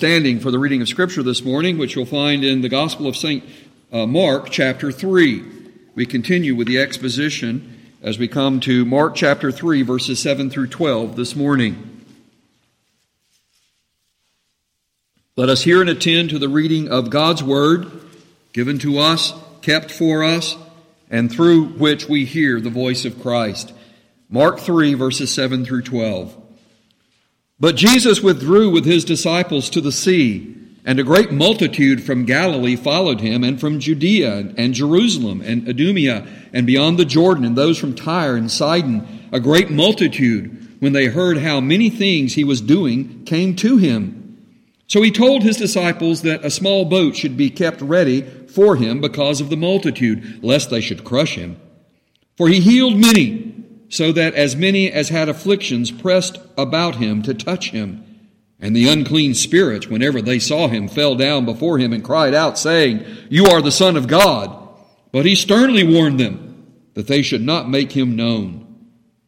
Standing for the reading of Scripture this morning, which you'll find in the Gospel of St. Uh, Mark, chapter 3. We continue with the exposition as we come to Mark chapter 3, verses 7 through 12 this morning. Let us hear and attend to the reading of God's Word, given to us, kept for us, and through which we hear the voice of Christ. Mark 3, verses 7 through 12. But Jesus withdrew with his disciples to the sea, and a great multitude from Galilee followed him, and from Judea and Jerusalem and Idumea and beyond the Jordan, and those from Tyre and Sidon, a great multitude, when they heard how many things he was doing, came to him. So he told his disciples that a small boat should be kept ready for him because of the multitude, lest they should crush him. For he healed many so that as many as had afflictions pressed about him to touch him. And the unclean spirits, whenever they saw him, fell down before him and cried out, saying, You are the Son of God. But he sternly warned them that they should not make him known.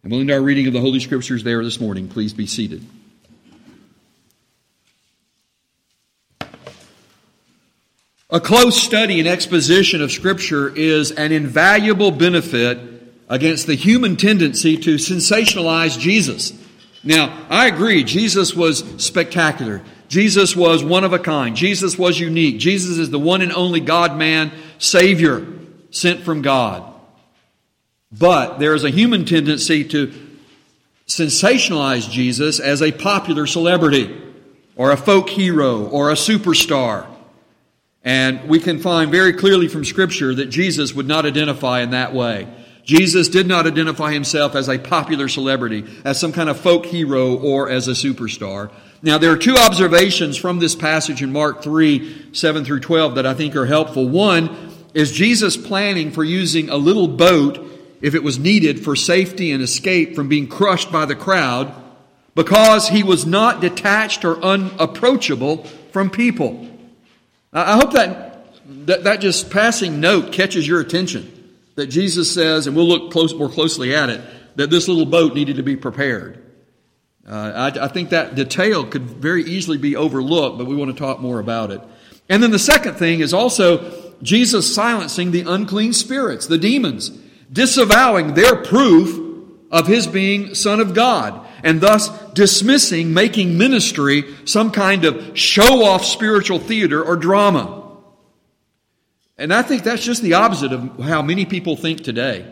And we'll end our reading of the Holy Scriptures there this morning. Please be seated. A close study and exposition of Scripture is an invaluable benefit against the human tendency to sensationalize Jesus. Now, I agree, Jesus was spectacular. Jesus was one of a kind. Jesus was unique. Jesus is the one and only God man, Savior, sent from God. But there is a human tendency to sensationalize Jesus as a popular celebrity or a folk hero or a superstar. And we can find very clearly from Scripture that Jesus would not identify in that way. Jesus did not identify himself as a popular celebrity, as some kind of folk hero, or as a superstar. Now, there are two observations from this passage in Mark 3 7 through 12 that I think are helpful. One is Jesus planning for using a little boat if it was needed for safety and escape from being crushed by the crowd because he was not detached or unapproachable from people. I hope that, that, that just passing note catches your attention that Jesus says, and we'll look close, more closely at it, that this little boat needed to be prepared. Uh, I, I think that detail could very easily be overlooked, but we want to talk more about it. And then the second thing is also Jesus silencing the unclean spirits, the demons, disavowing their proof of his being Son of God, and thus dismissing making ministry some kind of show off spiritual theater or drama. And I think that's just the opposite of how many people think today.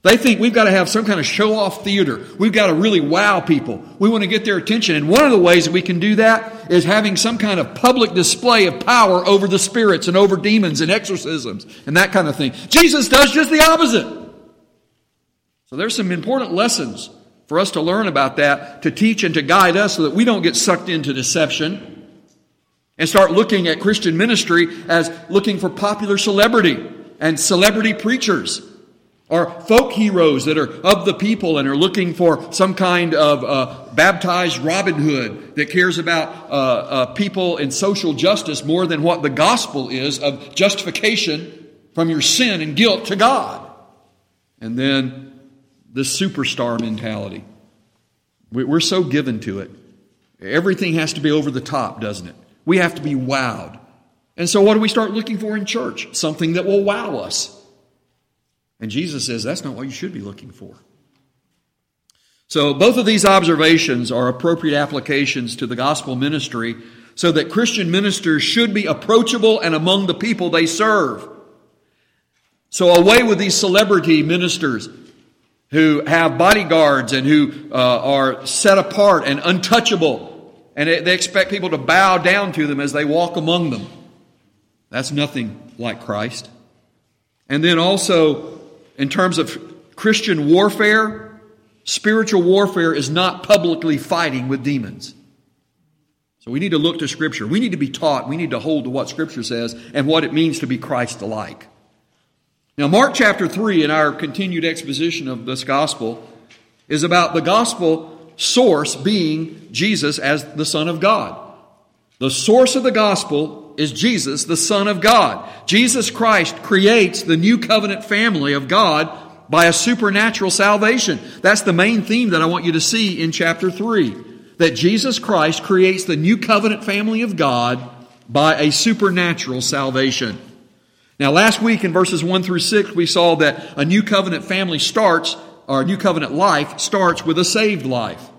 They think we've got to have some kind of show off theater. We've got to really wow people. We want to get their attention. And one of the ways we can do that is having some kind of public display of power over the spirits and over demons and exorcisms and that kind of thing. Jesus does just the opposite. So there's some important lessons for us to learn about that, to teach and to guide us so that we don't get sucked into deception and start looking at Christian ministry as looking for popular celebrity and celebrity preachers or folk heroes that are of the people and are looking for some kind of uh, baptized Robin Hood that cares about uh, uh, people and social justice more than what the gospel is of justification from your sin and guilt to God. And then the superstar mentality. We're so given to it. Everything has to be over the top, doesn't it? We have to be wowed. And so, what do we start looking for in church? Something that will wow us. And Jesus says that's not what you should be looking for. So, both of these observations are appropriate applications to the gospel ministry so that Christian ministers should be approachable and among the people they serve. So, away with these celebrity ministers who have bodyguards and who uh, are set apart and untouchable and they expect people to bow down to them as they walk among them. That's nothing like Christ. And then also, in terms of Christian warfare, spiritual warfare is not publicly fighting with demons. So we need to look to Scripture. We need to be taught. We need to hold to what Scripture says and what it means to be Christ alike. Now, Mark chapter 3, in our continued exposition of this gospel, is about the gospel source being Jesus as the Son of God. The source of the gospel is Jesus, the Son of God. Jesus Christ creates the new covenant family of God by a supernatural salvation. That's the main theme that I want you to see in chapter 3. that Jesus Christ creates the new covenant family of God by a supernatural salvation. Now, last week in verses 1 through 6, we saw that a new covenant family starts, a new covenant life starts with a saved life.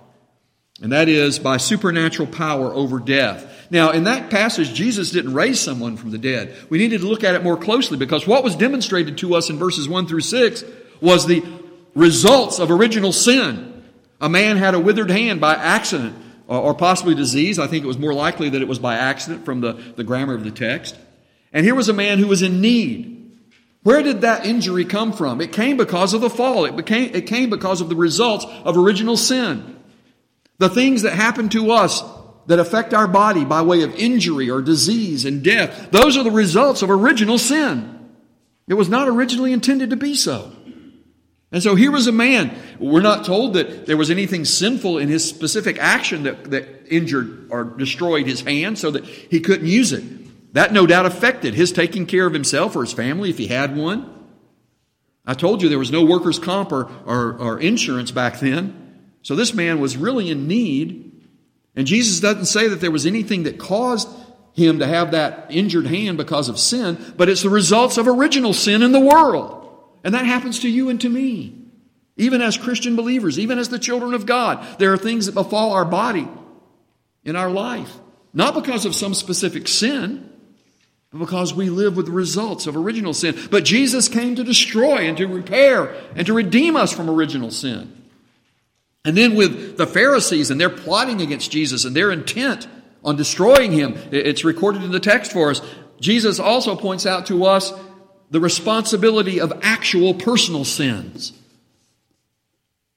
And that is by supernatural power over death. Now, in that passage, Jesus didn't raise someone from the dead. We needed to look at it more closely because what was demonstrated to us in verses 1 through 6 was the results of original sin. A man had a withered hand by accident or possibly disease. I think it was more likely that it was by accident from the, the grammar of the text. And here was a man who was in need. Where did that injury come from? It came because of the fall. It, became, it came because of the results of original sin. The things that happen to us that affect our body by way of injury or disease and death, those are the results of original sin. It was not originally intended to be so. And so here was a man. We're not told that there was anything sinful in his specific action that, that injured or destroyed his hand so that he couldn't use it. That no doubt affected his taking care of himself or his family if he had one. I told you there was no workers' comp or, or, or insurance back then. So this man was really in need. And Jesus doesn't say that there was anything that caused him to have that injured hand because of sin, but it's the results of original sin in the world. And that happens to you and to me. Even as Christian believers, even as the children of God, there are things that befall our body in our life. Not because of some specific sin, because we live with the results of original sin. But Jesus came to destroy and to repair and to redeem us from original sin. And then with the Pharisees and their plotting against Jesus and their intent on destroying him, it's recorded in the text for us. Jesus also points out to us the responsibility of actual personal sins.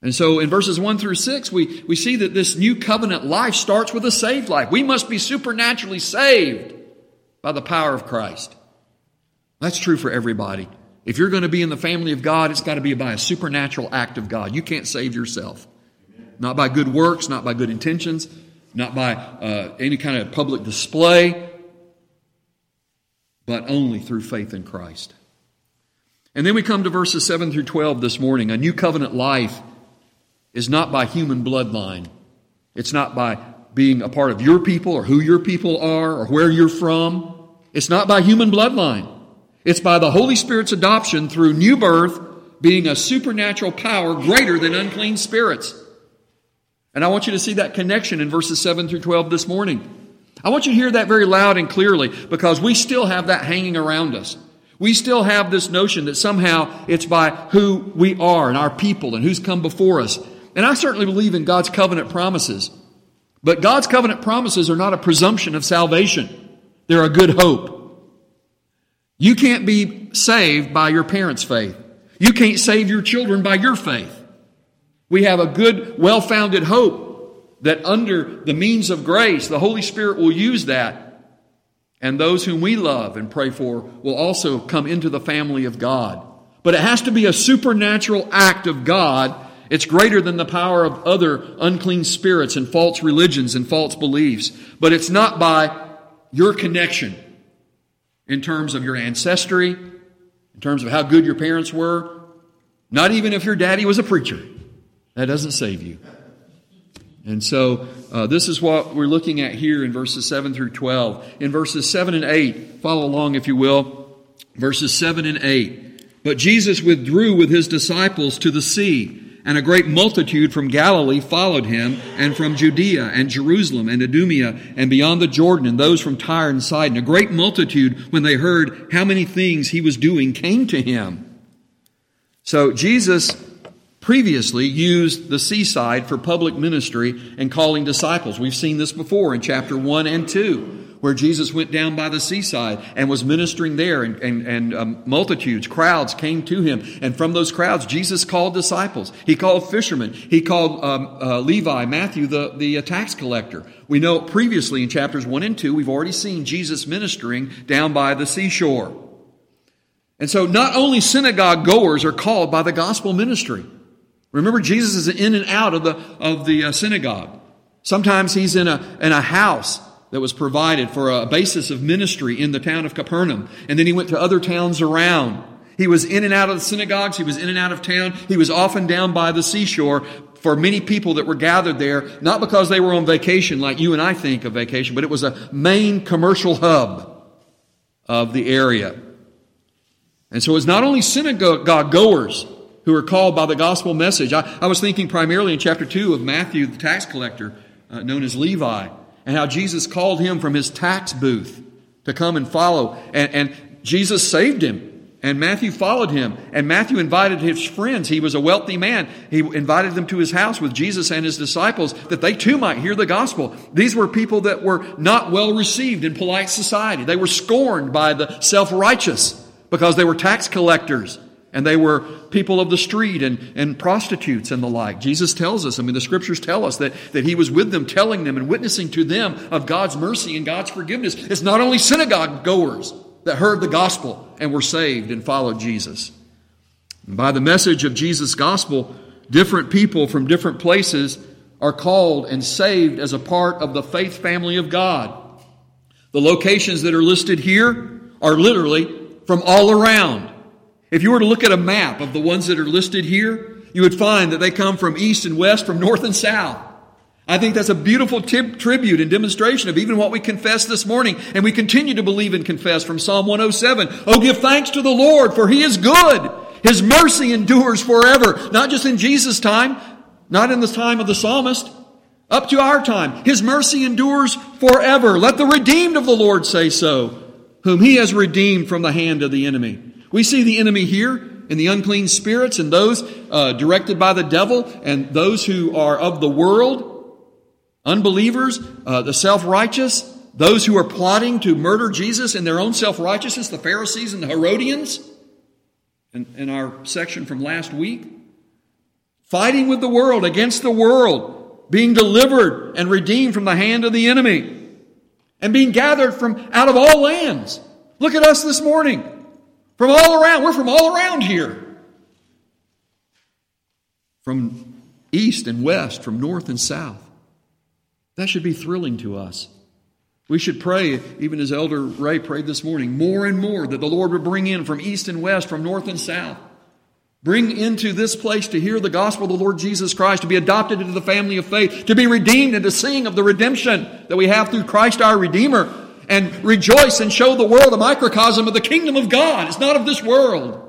And so in verses 1 through 6, we, we see that this new covenant life starts with a saved life. We must be supernaturally saved by the power of Christ. That's true for everybody. If you're going to be in the family of God, it's got to be by a supernatural act of God. You can't save yourself. Not by good works, not by good intentions, not by uh, any kind of public display, but only through faith in Christ. And then we come to verses 7 through 12 this morning. A new covenant life is not by human bloodline. It's not by being a part of your people or who your people are or where you're from. It's not by human bloodline. It's by the Holy Spirit's adoption through new birth being a supernatural power greater than unclean spirits. And I want you to see that connection in verses 7 through 12 this morning. I want you to hear that very loud and clearly because we still have that hanging around us. We still have this notion that somehow it's by who we are and our people and who's come before us. And I certainly believe in God's covenant promises. But God's covenant promises are not a presumption of salvation. They're a good hope. You can't be saved by your parents' faith. You can't save your children by your faith. We have a good, well-founded hope that under the means of grace, the Holy Spirit will use that and those whom we love and pray for will also come into the family of God. But it has to be a supernatural act of God. It's greater than the power of other unclean spirits and false religions and false beliefs. But it's not by your connection in terms of your ancestry, in terms of how good your parents were, not even if your daddy was a preacher. That doesn't save you. And so uh, this is what we're looking at here in verses 7 through 12. In verses 7 and 8, follow along if you will. Verses 7 and 8. But Jesus withdrew with his disciples to the sea, and a great multitude from Galilee followed him, and from Judea and Jerusalem and Idumea and beyond the Jordan, and those from Tyre and Sidon. A great multitude, when they heard how many things he was doing, came to him. So Jesus previously used the seaside for public ministry and calling disciples. We've seen this before in chapter 1 and 2, where Jesus went down by the seaside and was ministering there, and, and, and um, multitudes, crowds came to him. And from those crowds, Jesus called disciples. He called fishermen. He called um, uh, Levi, Matthew, the, the uh, tax collector. We know previously in chapters 1 and 2, we've already seen Jesus ministering down by the seashore. And so not only synagogue goers are called by the gospel ministry, Remember, Jesus is in and out of the, of the uh, synagogue. Sometimes he's in a, in a house that was provided for a basis of ministry in the town of Capernaum. And then he went to other towns around. He was in and out of the synagogues. He was in and out of town. He was often down by the seashore for many people that were gathered there, not because they were on vacation like you and I think of vacation, but it was a main commercial hub of the area. And so it's not only synagogue goers who are called by the gospel message. I, I was thinking primarily in chapter 2 of Matthew, the tax collector, uh, known as Levi, and how Jesus called him from his tax booth to come and follow. And, and Jesus saved him. And Matthew followed him. And Matthew invited his friends. He was a wealthy man. He invited them to his house with Jesus and his disciples that they too might hear the gospel. These were people that were not well received in polite society. They were scorned by the self-righteous because they were tax collectors and they were people of the street and, and prostitutes and the like. Jesus tells us, I mean, the scriptures tell us that, that he was with them, telling them and witnessing to them of God's mercy and God's forgiveness. It's not only synagogue goers that heard the gospel and were saved and followed Jesus. And by the message of Jesus' gospel, different people from different places are called and saved as a part of the faith family of God. The locations that are listed here are literally from all around. If you were to look at a map of the ones that are listed here, you would find that they come from east and west, from north and south. I think that's a beautiful tribute and demonstration of even what we confess this morning and we continue to believe and confess from Psalm 107. Oh, give thanks to the Lord for he is good. His mercy endures forever. Not just in Jesus' time, not in the time of the psalmist, up to our time. His mercy endures forever. Let the redeemed of the Lord say so, whom he has redeemed from the hand of the enemy. We see the enemy here in the unclean spirits and those uh, directed by the devil and those who are of the world Unbelievers, uh, the self righteous, those who are plotting to murder Jesus in their own self righteousness, the Pharisees and the Herodians, in, in our section from last week, fighting with the world against the world, being delivered and redeemed from the hand of the enemy, and being gathered from out of all lands. Look at us this morning. From all around. We're from all around here. From east and west, from north and south. That should be thrilling to us. We should pray, even as Elder Ray prayed this morning, more and more that the Lord would bring in from east and west, from north and south. Bring into this place to hear the gospel of the Lord Jesus Christ, to be adopted into the family of faith, to be redeemed and to sing of the redemption that we have through Christ our Redeemer, and rejoice and show the world a microcosm of the kingdom of God. It's not of this world.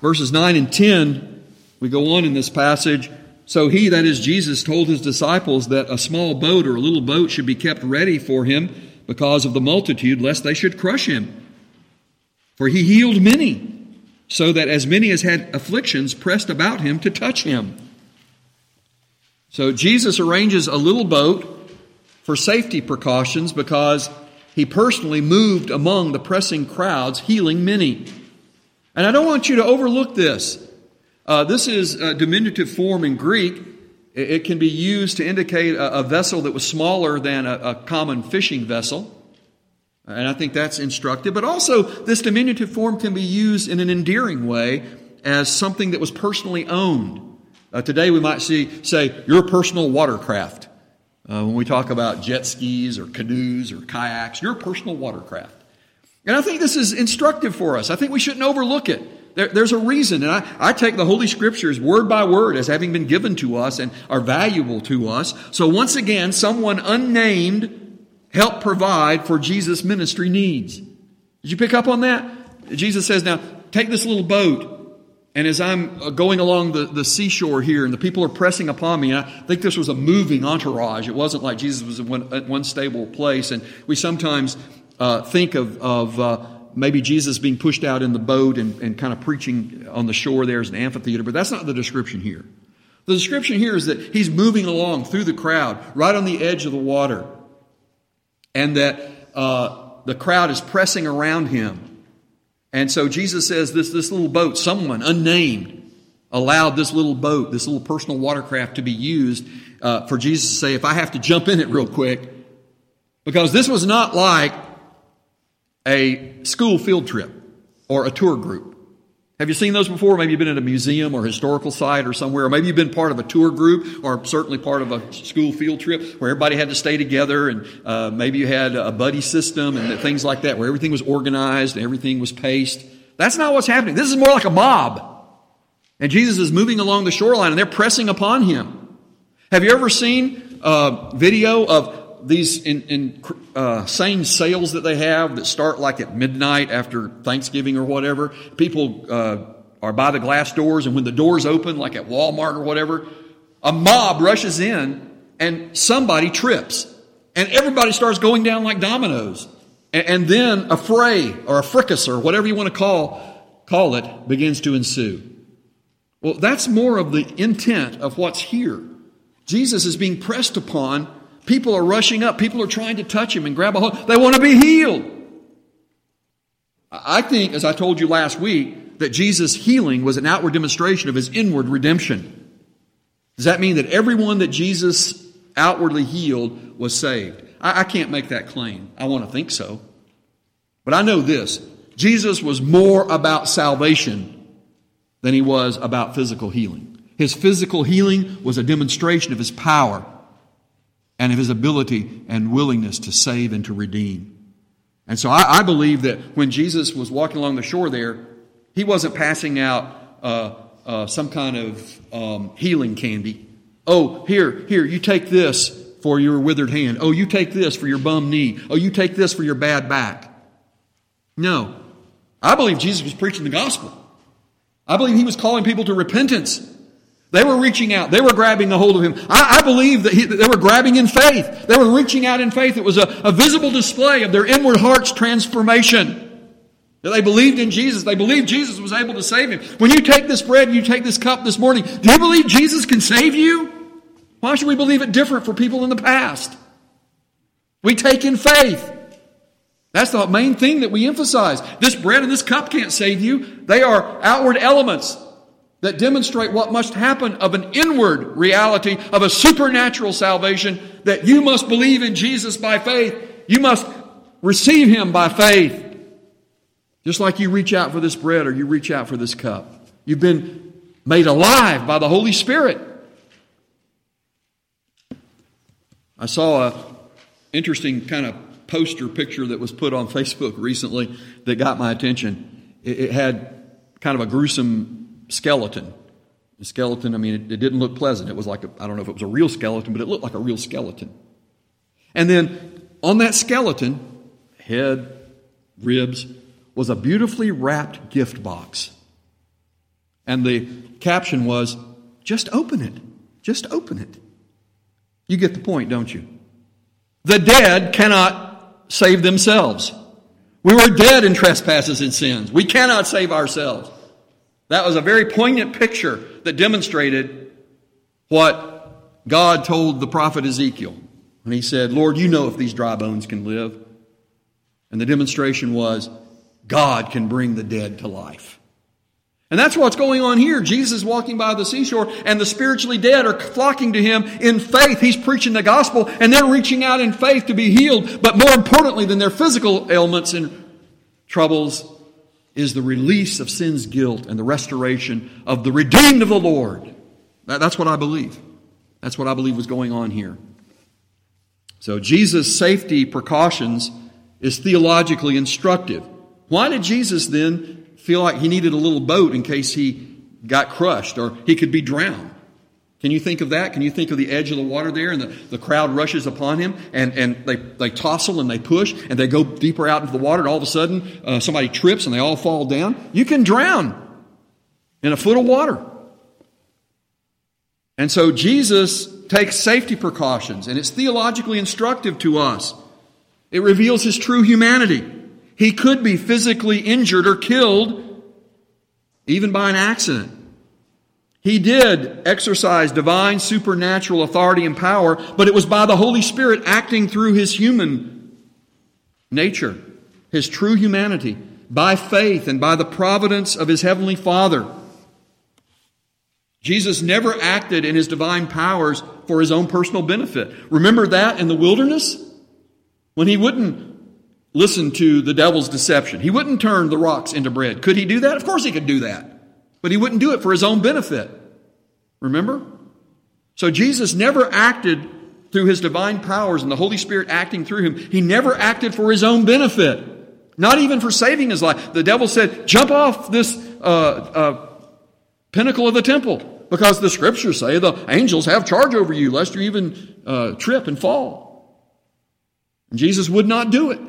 Verses 9 and 10 we go on in this passage. So he, that is Jesus, told his disciples that a small boat or a little boat should be kept ready for him because of the multitude, lest they should crush him. For he healed many, so that as many as had afflictions pressed about him to touch him. So Jesus arranges a little boat for safety precautions because he personally moved among the pressing crowds, healing many. And I don't want you to overlook this. Uh, this is a diminutive form in Greek. It, can be used to indicate a, vessel that was smaller than a common fishing vessel. And I think that's instructive. But also, this diminutive form can be used in an endearing way as something that was personally owned. Uh, today we might see, say, your personal watercraft. Uh, when we talk about jet skis or canoes or kayaks, your personal watercraft. And I think this is instructive for us. I think we shouldn't overlook it. There, there's a reason. And I, I take the Holy Scriptures word by word as having been given to us and are valuable to us. So once again, someone unnamed helped provide for Jesus' ministry needs. Did you pick up on that? Jesus says, now take this little boat. And as I'm going along the, the seashore here and the people are pressing upon me, and I think this was a moving entourage. It wasn't like Jesus was one, at one stable place. And we sometimes uh, think of, of uh, maybe Jesus being pushed out in the boat and, and kind of preaching on the shore there as an amphitheater, but that's not the description here. The description here is that he's moving along through the crowd, right on the edge of the water, and that uh, the crowd is pressing around him. And so Jesus says this, this little boat, someone unnamed, allowed this little boat, this little personal watercraft to be used uh, for Jesus to say, if I have to jump in it real quick, because this was not like a school field trip or a tour group. Have you seen those before? Maybe you've been at a museum or historical site or somewhere, or maybe you've been part of a tour group or certainly part of a school field trip where everybody had to stay together and uh, maybe you had a buddy system and things like that where everything was organized and everything was paced. That's not what's happening. This is more like a mob. And Jesus is moving along the shoreline and they're pressing upon him. Have you ever seen a video of these in, in uh, same sales that they have that start like at midnight after Thanksgiving or whatever? People uh, are by the glass doors, and when the doors open, like at Walmart or whatever, a mob rushes in and somebody trips. And everybody starts going down like dominoes. And, and then a fray or a fracas or whatever you want to call, call it begins to ensue. Well, that's more of the intent of what's here. Jesus is being pressed upon. People are rushing up. People are trying to touch him and grab a hold. They want to be healed. I think, as I told you last week, that Jesus' healing was an outward demonstration of his inward redemption. Does that mean that everyone that Jesus outwardly healed was saved? I, I can't make that claim. I want to think so. But I know this Jesus was more about salvation than he was about physical healing. His physical healing was a demonstration of his power and of his ability and willingness to save and to redeem. And so I, I believe that when Jesus was walking along the shore there, he wasn't passing out uh, uh, some kind of um, healing candy. Oh, here, here, you take this for your withered hand. Oh, you take this for your bum knee. Oh, you take this for your bad back. No. I believe Jesus was preaching the gospel. I believe he was calling people to repentance. They were reaching out. They were grabbing a hold of him. I, I believe that, he, that, they were grabbing in faith. They were reaching out in faith. It was a, a visible display of their inward heart's transformation. That they believed in Jesus. They believed Jesus was able to save him. When you take this bread and you take this cup this morning, do you believe Jesus can save you? Why should we believe it different for people in the past? We take in faith. That's the main thing that we emphasize. This bread and this cup can't save you. They are outward elements that demonstrate what must happen of an inward reality of a supernatural salvation that you must believe in Jesus by faith. You must receive Him by faith. Just like you reach out for this bread or you reach out for this cup. You've been made alive by the Holy Spirit. I saw a interesting kind of poster picture that was put on Facebook recently that got my attention. It, had kind of a gruesome skeleton. The skeleton, I mean, it, it didn't look pleasant. It was like, I don't know if it was a real skeleton, but it looked like a real skeleton. And then on that skeleton, head, ribs, was a beautifully wrapped gift box. And the caption was, just open it. Just open it. You get the point, don't you? The dead cannot save themselves. We were dead in trespasses and sins. We cannot save ourselves. That was a very poignant picture that demonstrated what God told the prophet Ezekiel when he said, Lord, you know if these dry bones can live. And the demonstration was, God can bring the dead to life. And that's what's going on here. Jesus walking by the seashore, and the spiritually dead are flocking to him in faith. He's preaching the gospel, and they're reaching out in faith to be healed. But more importantly than their physical ailments and troubles is the release of sin's guilt and the restoration of the redeemed of the Lord. That's what I believe. That's what I believe was going on here. So Jesus' safety precautions is theologically instructive. Why did Jesus then feel like he needed a little boat in case he got crushed or he could be drowned? Can you think of that? Can you think of the edge of the water there and the, the crowd rushes upon him and, and they, they tossle and they push and they go deeper out into the water and all of a sudden uh, somebody trips and they all fall down? You can drown in a foot of water. And so Jesus takes safety precautions and it's theologically instructive to us. It reveals his true humanity. He could be physically injured or killed, even by an accident. He did exercise divine supernatural authority and power, but it was by the Holy Spirit acting through his human nature, his true humanity, by faith and by the providence of his heavenly Father. Jesus never acted in his divine powers for his own personal benefit. Remember that in the wilderness? When he wouldn't listen to the devil's deception. He wouldn't turn the rocks into bread. Could he do that? Of course he could do that. But he wouldn't do it for his own benefit. Remember? So Jesus never acted through his divine powers and the Holy Spirit acting through him. He never acted for his own benefit. Not even for saving his life. The devil said, jump off this uh, uh, pinnacle of the temple because the scriptures say the angels have charge over you lest you even uh, trip and fall. And Jesus would not do it.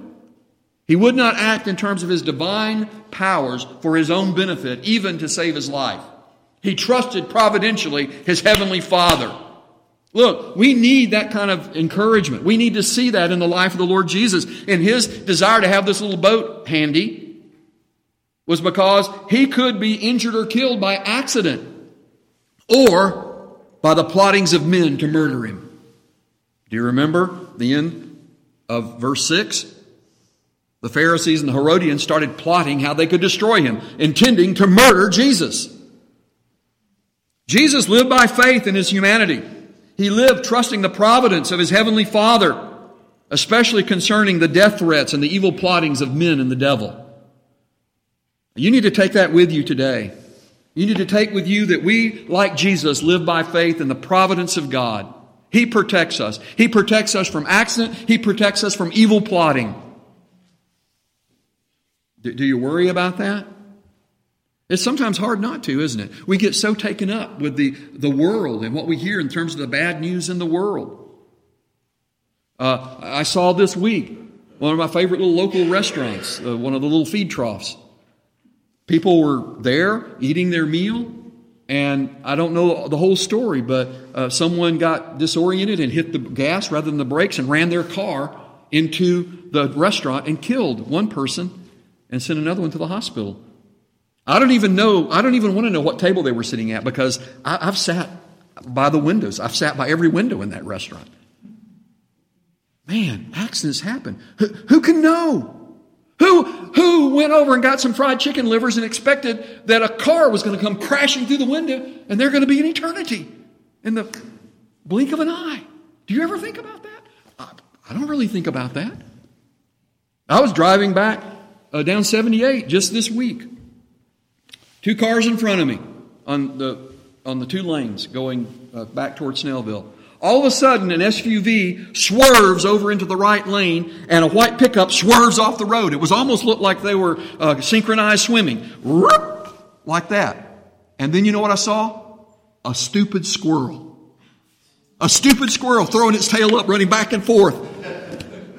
He would not act in terms of his divine powers for his own benefit, even to save his life. He trusted providentially his heavenly Father. Look, we need that kind of encouragement. We need to see that in the life of the Lord Jesus. And his desire to have this little boat handy was because he could be injured or killed by accident or by the plottings of men to murder him. Do you remember the end of verse 6? The Pharisees and the Herodians started plotting how they could destroy him, intending to murder Jesus. Jesus lived by faith in his humanity. He lived trusting the providence of his heavenly Father, especially concerning the death threats and the evil plottings of men and the devil. You need to take that with you today. You need to take with you that we, like Jesus, live by faith in the providence of God. He protects us. He protects us from accident. He protects us from evil plotting. Do you worry about that? It's sometimes hard not to, isn't it? We get so taken up with the, the world and what we hear in terms of the bad news in the world. Uh, I saw this week one of my favorite little local restaurants, uh, one of the little feed troughs. People were there eating their meal, and I don't know the whole story, but uh, someone got disoriented and hit the gas rather than the brakes and ran their car into the restaurant and killed one person and sent another one to the hospital. I don't even know, I don't even want to know what table they were sitting at because I, have sat by the windows. I've sat by every window in that restaurant. Man, accidents happen. Who, who can know? Who, who went over and got some fried chicken livers and expected that a car was going to come crashing through the window and they're going to be in eternity in the blink of an eye? Do you ever think about that? I, I don't really think about that. I was driving back uh, down 78 just this week. Two cars in front of me on the, on the two lanes going uh, back towards Snellville. All of a sudden, an SUV swerves over into the right lane and a white pickup swerves off the road. It was almost looked like they were uh, synchronized swimming. Like that. And then you know what I saw? A stupid squirrel. A stupid squirrel throwing its tail up, running back and forth.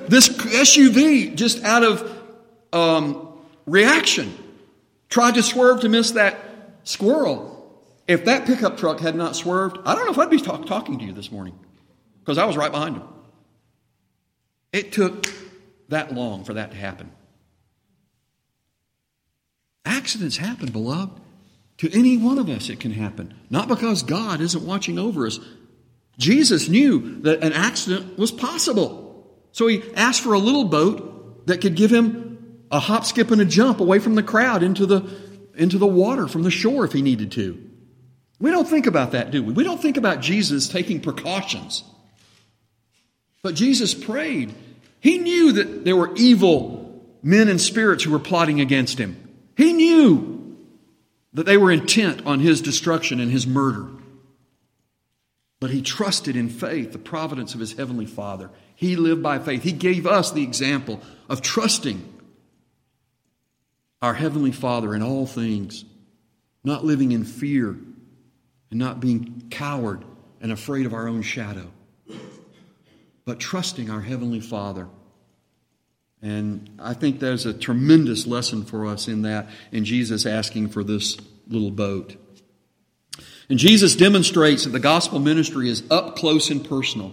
This SUV, just out of um, reaction, tried to swerve to miss that squirrel. If that pickup truck had not swerved, I don't know if I'd be talk- talking to you this morning because I was right behind him. It took that long for that to happen. Accidents happen, beloved. To any one of us, it can happen. Not because God isn't watching over us. Jesus knew that an accident was possible. So he asked for a little boat that could give him a hop, skip, and a jump away from the crowd into the, into the water from the shore if he needed to. We don't think about that, do we? We don't think about Jesus taking precautions. But Jesus prayed. He knew that there were evil men and spirits who were plotting against him. He knew that they were intent on his destruction and his murder. But he trusted in faith the providence of his heavenly Father. He lived by faith. He gave us the example of trusting our Heavenly Father in all things, not living in fear and not being coward and afraid of our own shadow, but trusting our Heavenly Father. And I think there's a tremendous lesson for us in that, in Jesus asking for this little boat. And Jesus demonstrates that the gospel ministry is up close and personal,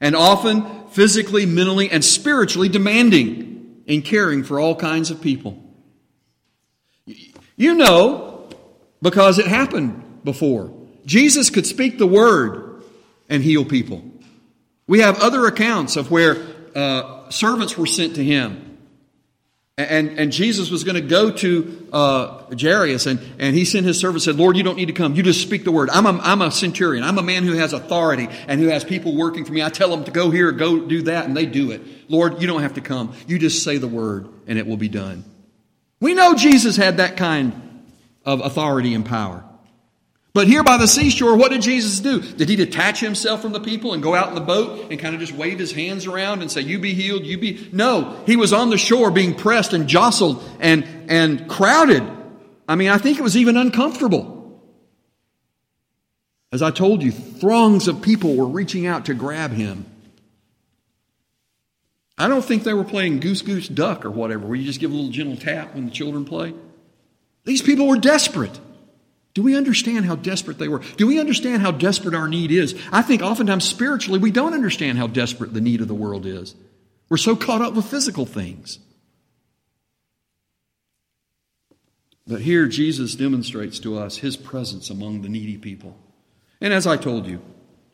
and often physically, mentally, and spiritually demanding in caring for all kinds of people. You know, because it happened before. Jesus could speak the word and heal people. We have other accounts of where uh, servants were sent to him. And, and Jesus was going to go to uh, Jairus, and, and he sent his servant said, Lord, you don't need to come. You just speak the word. I'm a, I'm a centurion. I'm a man who has authority and who has people working for me. I tell them to go here, go do that, and they do it. Lord, you don't have to come. You just say the word, and it will be done. We know Jesus had that kind of authority and power. But here by the seashore, what did Jesus do? Did he detach himself from the people and go out in the boat and kind of just wave his hands around and say, You be healed, you be. No, he was on the shore being pressed and jostled and, and crowded. I mean, I think it was even uncomfortable. As I told you, throngs of people were reaching out to grab him. I don't think they were playing goose goose duck or whatever, where you just give a little gentle tap when the children play. These people were desperate. Do we understand how desperate they were? Do we understand how desperate our need is? I think oftentimes spiritually we don't understand how desperate the need of the world is. We're so caught up with physical things. But here Jesus demonstrates to us his presence among the needy people. And as I told you,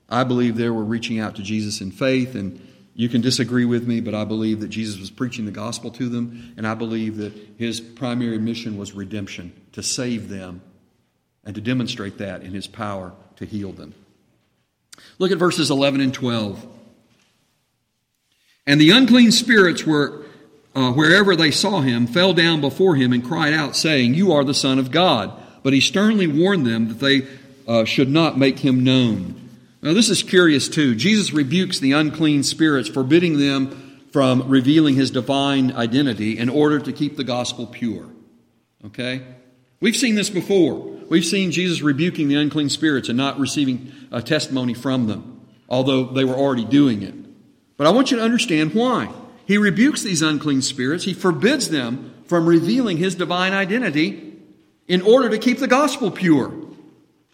I believe they were reaching out to Jesus in faith and you can disagree with me, but I believe that Jesus was preaching the gospel to them, and I believe that his primary mission was redemption, to save them, and to demonstrate that in his power to heal them. Look at verses 11 and 12. And the unclean spirits were, uh, wherever they saw him, fell down before him and cried out, saying, You are the Son of God. But he sternly warned them that they uh, should not make him known. Now, this is curious too. Jesus rebukes the unclean spirits, forbidding them from revealing his divine identity in order to keep the gospel pure. Okay? We've seen this before. We've seen Jesus rebuking the unclean spirits and not receiving a testimony from them, although they were already doing it. But I want you to understand why. He rebukes these unclean spirits, he forbids them from revealing his divine identity in order to keep the gospel pure.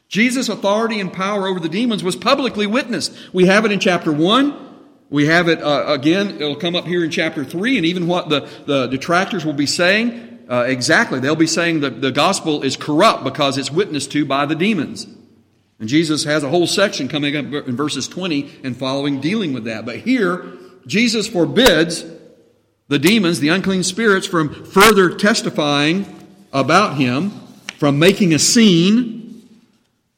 Jesus' authority and power over the demons was publicly witnessed. We have it in chapter 1. We have it uh, again, it'll come up here in chapter 3, and even what the, the detractors will be saying. Uh, exactly. They'll be saying that the gospel is corrupt because it's witnessed to by the demons. And Jesus has a whole section coming up in verses 20 and following dealing with that. But here, Jesus forbids the demons, the unclean spirits, from further testifying about him, from making a scene,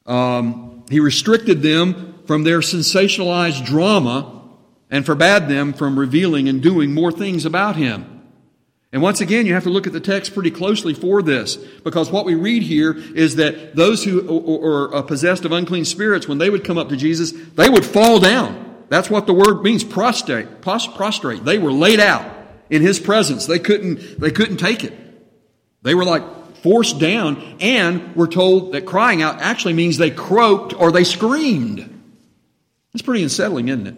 um, he restricted them from their sensationalized drama and forbade them from revealing and doing more things about him. And once again, you have to look at the text pretty closely for this, because what we read here is that those who are possessed of unclean spirits, when they would come up to Jesus, they would fall down. That's what the word means, prostrate, prostrate. They were laid out in his presence. They couldn't, they couldn't take it. They were like forced down, and we're told that crying out actually means they croaked or they screamed. That's pretty unsettling, isn't it?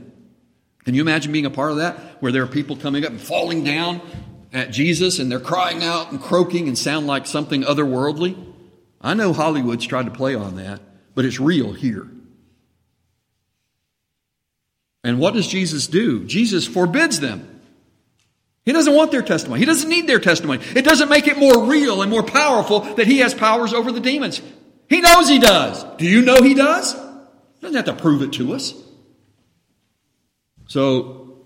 Can you imagine being a part of that, where there are people coming up and falling down at Jesus and they're crying out and croaking and sound like something otherworldly? I know Hollywood's tried to play on that, but it's real here. And what does Jesus do? Jesus forbids them. He doesn't want their testimony. He doesn't need their testimony. It doesn't make it more real and more powerful that he has powers over the demons. He knows he does. Do you know he does? He doesn't have to prove it to us. So,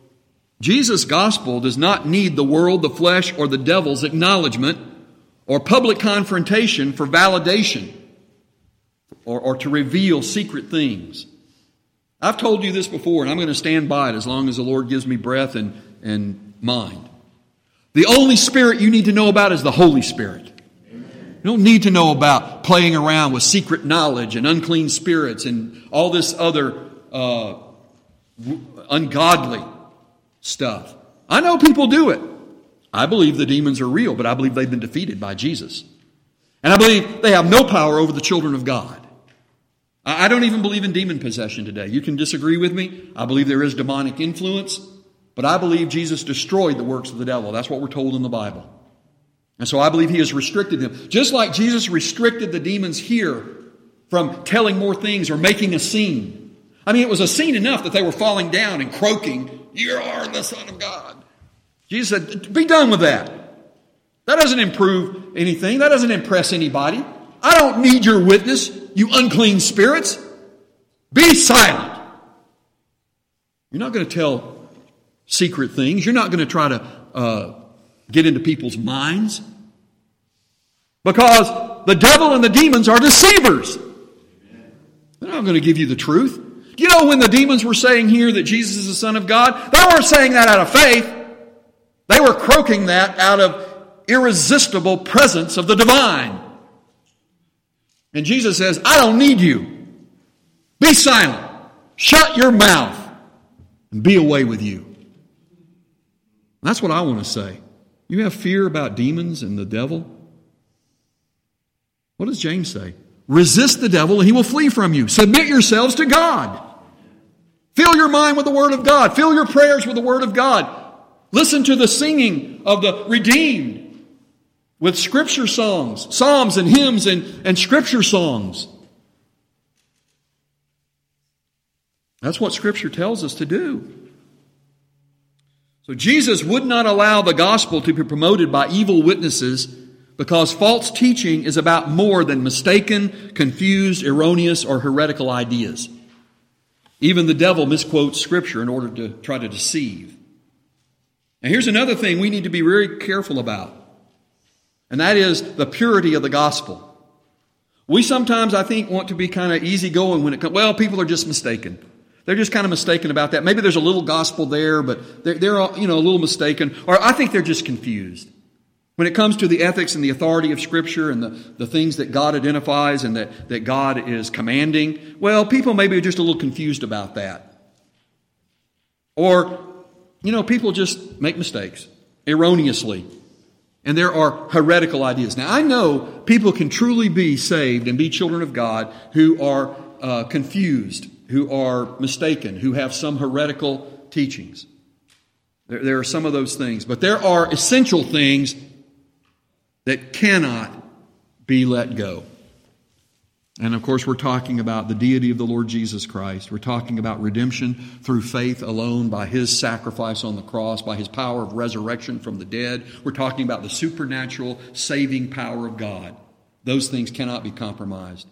Jesus' gospel does not need the world, the flesh, or the devil's acknowledgement or public confrontation for validation or, or to reveal secret things. I've told you this before, and I'm going to stand by it as long as the Lord gives me breath and, and mind. The only spirit you need to know about is the Holy Spirit. You don't need to know about playing around with secret knowledge and unclean spirits and all this other uh, ungodly stuff. I know people do it. I believe the demons are real, but I believe they've been defeated by Jesus. And I believe they have no power over the children of God. I don't even believe in demon possession today. You can disagree with me. I believe there is demonic influence. But I believe Jesus destroyed the works of the devil. That's what we're told in the Bible. And so I believe he has restricted them. Just like Jesus restricted the demons here from telling more things or making a scene. I mean, it was a scene enough that they were falling down and croaking, You are the Son of God. Jesus said, Be done with that. That doesn't improve anything. That doesn't impress anybody. I don't need your witness, you unclean spirits. Be silent. You're not going to tell secret things. You're not going to try to uh, get into people's minds. Because the devil and the demons are deceivers. They're not going to give you the truth. You know, when the demons were saying here that Jesus is the Son of God, they weren't saying that out of faith. They were croaking that out of irresistible presence of the divine. And Jesus says, I don't need you. Be silent. Shut your mouth and be away with you. That's what I want to say. You have fear about demons and the devil? What does James say? Resist the devil and he will flee from you. Submit yourselves to God. Fill your mind with the Word of God. Fill your prayers with the Word of God. Listen to the singing of the redeemed with scripture songs, psalms and hymns and, and scripture songs. That's what scripture tells us to do. So Jesus would not allow the gospel to be promoted by evil witnesses because false teaching is about more than mistaken, confused, erroneous, or heretical ideas. Even the devil misquotes Scripture in order to try to deceive. And here's another thing we need to be very careful about, and that is the purity of the gospel. We sometimes, I think, want to be kind of easygoing when it comes, well, people are just mistaken. They're just kind of mistaken about that. Maybe there's a little gospel there, but they're, they're you know, a little mistaken. Or I think they're just confused. When it comes to the ethics and the authority of Scripture and the, the things that God identifies and that, that God is commanding, well, people maybe are just a little confused about that. Or, you know, people just make mistakes erroneously. And there are heretical ideas. Now, I know people can truly be saved and be children of God who are uh, confused, who are mistaken, who have some heretical teachings. There, there are some of those things. But there are essential things that cannot be let go. And of course, we're talking about the deity of the Lord Jesus Christ. We're talking about redemption through faith alone by His sacrifice on the cross, by His power of resurrection from the dead. We're talking about the supernatural saving power of God. Those things cannot be compromised.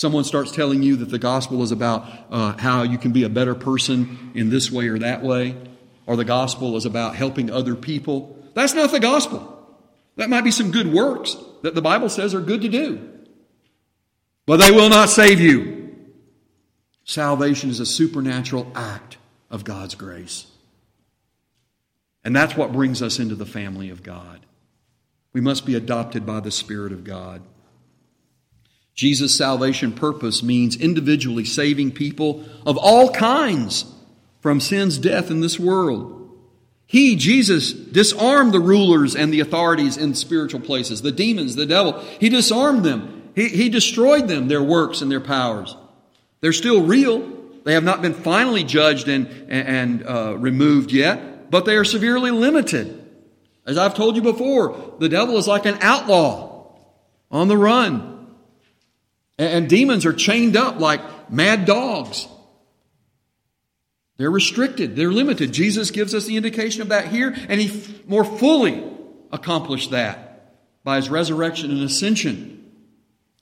Someone starts telling you that the gospel is about uh, how you can be a better person in this way or that way, or the gospel is about helping other people. That's not the gospel. That might be some good works that the Bible says are good to do. But they will not save you. Salvation is a supernatural act of God's grace. And that's what brings us into the family of God. We must be adopted by the Spirit of God. Jesus' salvation purpose means individually saving people of all kinds from sin's death in this world. He, Jesus, disarmed the rulers and the authorities in spiritual places, the demons, the devil. He disarmed them. He, he destroyed them, their works and their powers. They're still real. They have not been finally judged and, and uh, removed yet, but they are severely limited. As I've told you before, the devil is like an outlaw on the run. And, demons are chained up like mad dogs. They're restricted, they're limited. Jesus gives us the indication of that here, and he f- more fully accomplished that by his resurrection and ascension.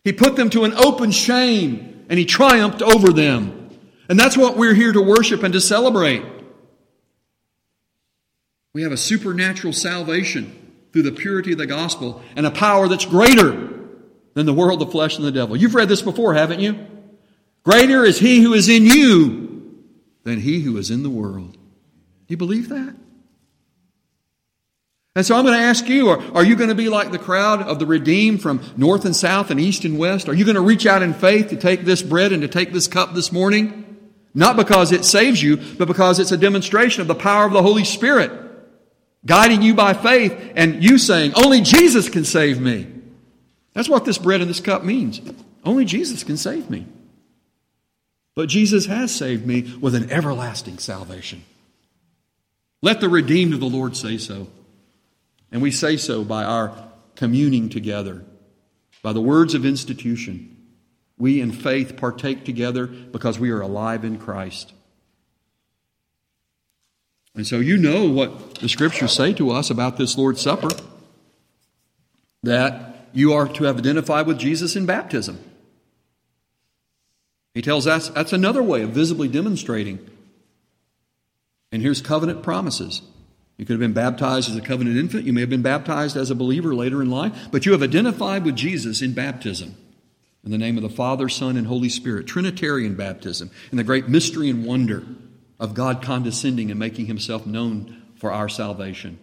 He put them to an open shame, and he triumphed over them. And that's what we're here to worship and to celebrate. We have a supernatural salvation through the purity of the gospel and a power that's greater than the world, the flesh, and the devil. You've read this before, haven't you? Greater is he who is in you than he who is in the world. Do you believe that? And so I'm going to ask you, are, are you going to be like the crowd of the redeemed from north and south and east and west? Are you going to reach out in faith to take this bread and to take this cup this morning? Not because it saves you, but because it's a demonstration of the power of the Holy Spirit guiding you by faith and you saying, only Jesus can save me. That's what this bread and this cup means. Only Jesus can save me. But Jesus has saved me with an everlasting salvation. Let the redeemed of the Lord say so. And we say so by our communing together, by the words of institution. We in faith partake together because we are alive in Christ. And so you know what the scriptures say to us about this Lord's Supper that you are to have identified with Jesus in baptism. He tells us that's another way of visibly demonstrating. And here's covenant promises. You could have been baptized as a covenant infant. You may have been baptized as a believer later in life, but you have identified with Jesus in baptism. In the name of the Father, Son, and Holy Spirit, Trinitarian baptism, and the great mystery and wonder of God condescending and making himself known for our salvation.